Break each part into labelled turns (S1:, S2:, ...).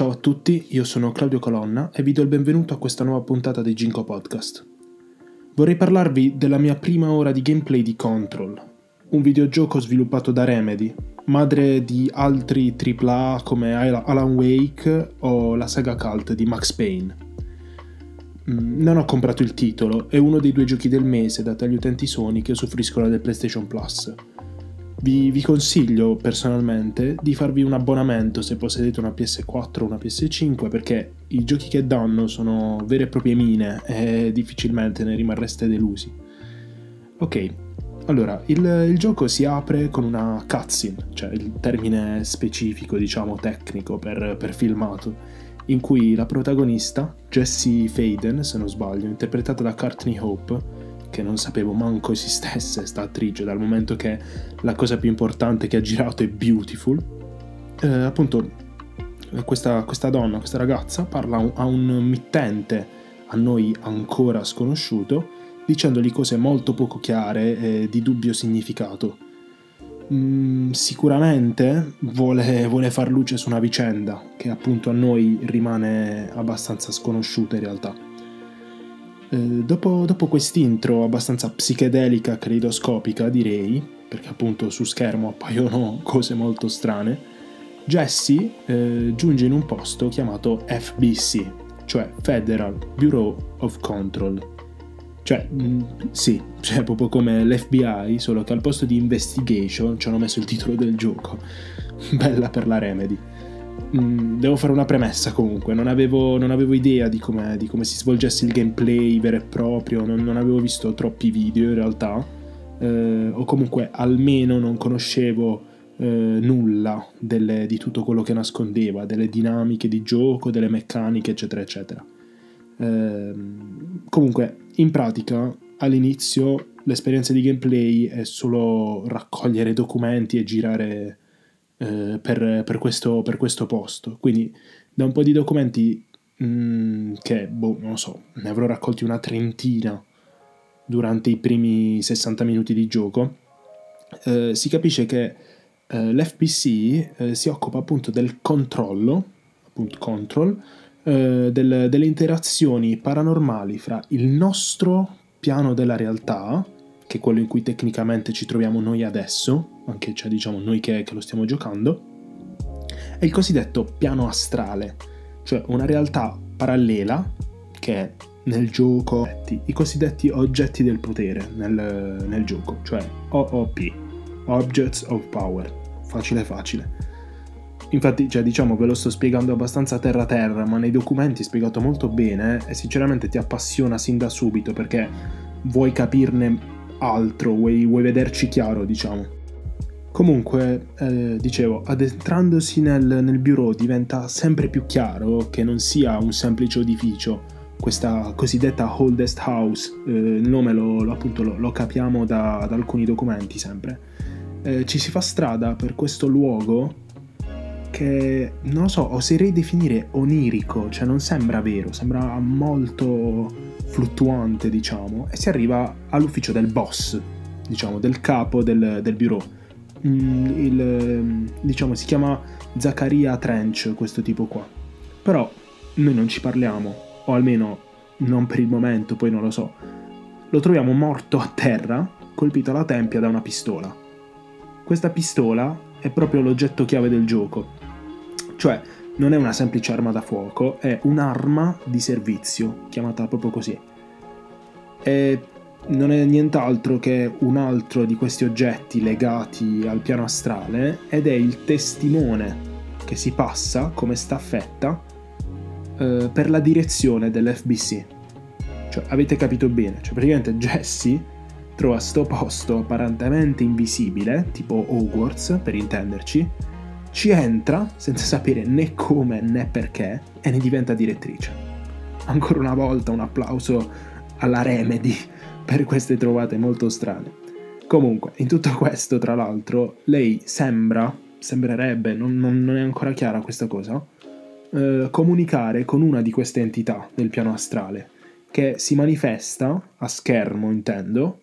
S1: Ciao a tutti, io sono Claudio Colonna e vi do il benvenuto a questa nuova puntata di Ginko Podcast. Vorrei parlarvi della mia prima ora di gameplay di Control, un videogioco sviluppato da Remedy, madre di altri AAA come Alan Wake o la saga cult di Max Payne. Mm, non ho comprato il titolo, è uno dei due giochi del mese dati agli utenti Sony che usufruiscono del PlayStation Plus vi, vi, consiglio personalmente di farvi un abbonamento se possedete una PS4 o una PS5 perché i giochi che danno sono vere e proprie mine e difficilmente ne rimarreste delusi. Ok, allora il, il gioco si apre con una cutscene, cioè il termine specifico, diciamo tecnico per, per filmato, in cui la protagonista, Jessie Faden, se non sbaglio, interpretata da Courtney Hope, che non sapevo manco esistesse sta attrice, dal momento che la cosa più importante che ha girato è Beautiful. Eh, appunto, questa, questa, donna, questa ragazza, parla a un mittente a noi ancora sconosciuto, dicendogli cose molto poco chiare e di dubbio significato. Mm, sicuramente vuole, vuole far luce su una vicenda che appunto a noi rimane abbastanza sconosciuta in realtà. Eh, dopo, dopo quest'intro abbastanza psichedelica, caleidoscopica direi, perché appunto su schermo appaiono cose molto strane, Jesse eh, giunge in un posto chiamato FBC, cioè Federal Bureau of Control. Cioè, mh, mm, sì, cioè proprio come l'FBI, solo che al posto di investigation ci hanno messo il titolo del gioco. Bella per la Remedy. Mm, devo fare una premessa comunque, non avevo, non avevo idea di di come, si svolgesse il gameplay vero e proprio, non, non avevo visto troppi video in realtà, eh, o comunque almeno non conoscevo eh, nulla delle, di tutto quello che nascondeva, delle dinamiche di gioco, delle meccaniche, eccetera, eccetera. Eh, comunque, in pratica, all'inizio l'esperienza di gameplay è solo raccogliere documenti e girare eh, per, per, questo, per, questo, posto. Quindi da un po' di documenti mh, mm, che, boh, non lo so, ne avrò raccolti una trentina durante i primi 60 minuti di gioco, eh, si capisce che eh, l'FPC eh, si occupa appunto del controllo, appunto control, eh, del, delle interazioni paranormali fra il nostro piano della realtà che quello in cui tecnicamente ci troviamo noi adesso, anche cioè diciamo noi che, che lo stiamo giocando, è il cosiddetto piano astrale, cioè una realtà parallela che nel gioco i cosiddetti oggetti del potere nel, nel gioco, cioè OOP, Objects of Power, facile facile. Infatti, cioè, diciamo, ve lo sto spiegando abbastanza terra terra, ma nei documenti è spiegato molto bene e sinceramente ti appassiona sin da subito perché vuoi capirne altro, vuoi, vuoi vederci chiaro, diciamo. Comunque, eh, dicevo, addentrandosi nel, nel bureau diventa sempre più chiaro che non sia un semplice edificio, questa cosiddetta oldest house, eh, il nome lo, lo, appunto, lo, lo capiamo da, da, alcuni documenti sempre. Eh, ci si fa strada per questo luogo che, non lo so, oserei definire onirico, cioè non sembra vero, sembra molto fluttuante, diciamo, e si arriva all'ufficio del boss, diciamo, del capo del, del bureau. Mm, il, diciamo, si chiama Zaccaria Trench, questo tipo qua. Però noi non ci parliamo, o almeno non per il momento, poi non lo so. Lo troviamo morto a terra, colpito alla tempia da una pistola. Questa pistola è proprio l'oggetto chiave del gioco. Cioè, non è una semplice arma da fuoco, è un'arma di servizio, chiamata proprio così. E non è nient'altro che un altro di questi oggetti legati al piano astrale ed è il testimone che si passa come staffetta eh, per la direzione dell'FBC. Cioè, avete capito bene, cioè praticamente Jesse trova sto posto apparentemente invisibile, tipo Hogwarts per intenderci, ci entra senza sapere né come né perché e ne diventa direttrice. Ancora una volta un applauso alla Remedy per queste trovate molto strane. Comunque, in tutto questo, tra l'altro, lei sembra, sembrerebbe, non, non, non è ancora chiara questa cosa, eh, comunicare con una di queste entità del piano astrale, che si manifesta, a schermo intendo,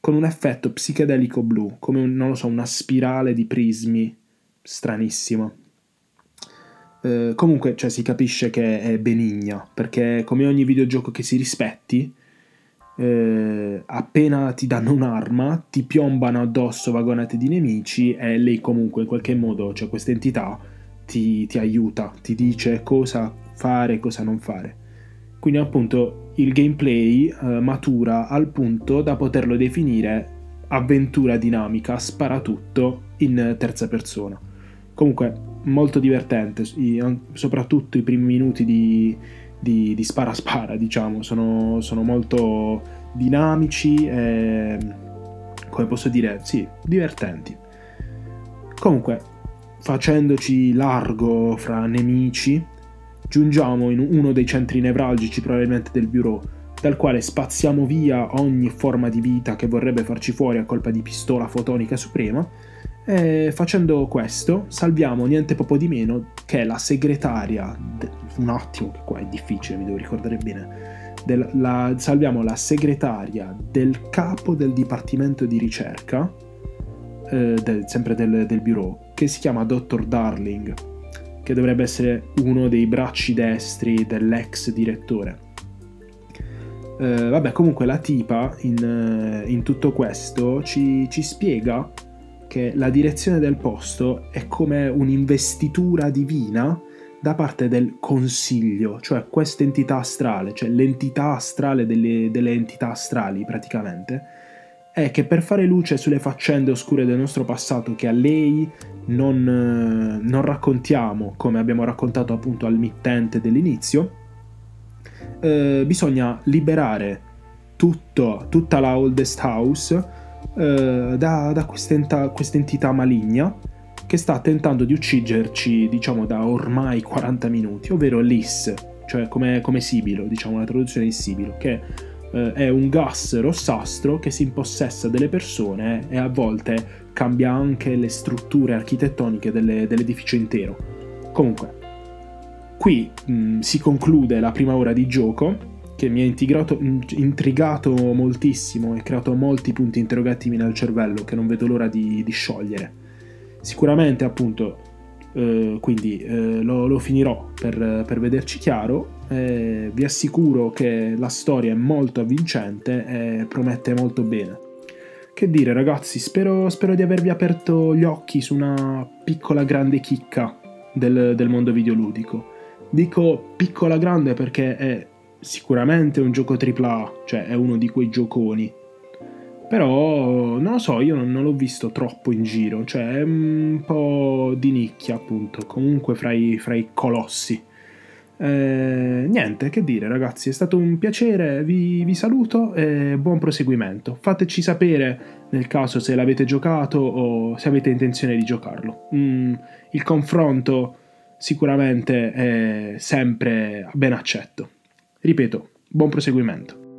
S1: con un effetto psichedelico blu, come, non lo so, una spirale di prismi stranissima. Eh, comunque, cioè, si capisce che è benigna, perché come ogni videogioco che si rispetti, eh, appena ti danno un'arma, ti piombano addosso vagonate di nemici e lei comunque in qualche modo, cioè questa entità, ti, ti aiuta, ti dice cosa fare e cosa non fare. Quindi appunto il gameplay eh, matura al punto da poterlo definire avventura dinamica, spara tutto in terza persona. Comunque molto divertente, soprattutto i primi minuti di, di, di spara spara, diciamo, sono, sono molto dinamici e, come posso dire, sì, divertenti. Comunque, facendoci largo fra nemici, giungiamo in uno dei centri nevralgici probabilmente del bureau, dal quale spaziamo via ogni forma di vita che vorrebbe farci fuori a colpa di pistola fotonica suprema e facendo questo salviamo niente poco di meno che la segretaria, un attimo che qua è difficile, mi devo ricordare bene, del, la, salviamo la segretaria del capo del dipartimento di ricerca, eh, del, sempre del, del bureau, che si chiama Dr. Darling, che dovrebbe essere uno dei bracci destri dell'ex direttore. Uh, vabbè, comunque la tipa in, uh, in tutto questo ci, ci, spiega che la direzione del posto è come un'investitura divina da parte del consiglio, cioè questa entità astrale, cioè l'entità astrale delle, delle entità astrali praticamente, è che per fare luce sulle faccende oscure del nostro passato che a lei non, non raccontiamo come abbiamo raccontato appunto al mittente dell'inizio, eh, bisogna liberare tutto, tutta la Oldest House eh, da, da quest'enta, quest'entità maligna che sta tentando di ucciderci, diciamo, da ormai 40 minuti, ovvero l'IS, cioè come, come Sibilo, diciamo, la traduzione di Sibilo, che eh, è un gas rossastro che si impossessa delle persone e a volte cambia anche le strutture architettoniche delle, dell'edificio intero. Comunque, qui mh, si conclude la prima ora di gioco che mi ha intrigato moltissimo e creato molti punti interrogativi nel cervello che non vedo l'ora di, di sciogliere. Sicuramente, appunto, eh, quindi eh, lo, lo, finirò per, per vederci chiaro. Eh, vi assicuro che la storia è molto avvincente e promette molto bene. Che dire, ragazzi, spero, spero di avervi aperto gli occhi su una piccola grande chicca del, del mondo videoludico. Dico piccola grande perché è sicuramente un gioco AAA, cioè è uno di quei gioconi. Però non lo so, io non, non, l'ho visto troppo in giro, cioè è un po' di nicchia appunto, comunque fra i, fra i colossi. Eh, niente, che dire ragazzi, è stato un piacere, vi, vi, saluto e buon proseguimento. Fateci sapere nel caso se l'avete giocato o se avete intenzione di giocarlo. Mm, il confronto sicuramente è sempre ben accetto. Ripeto, buon proseguimento.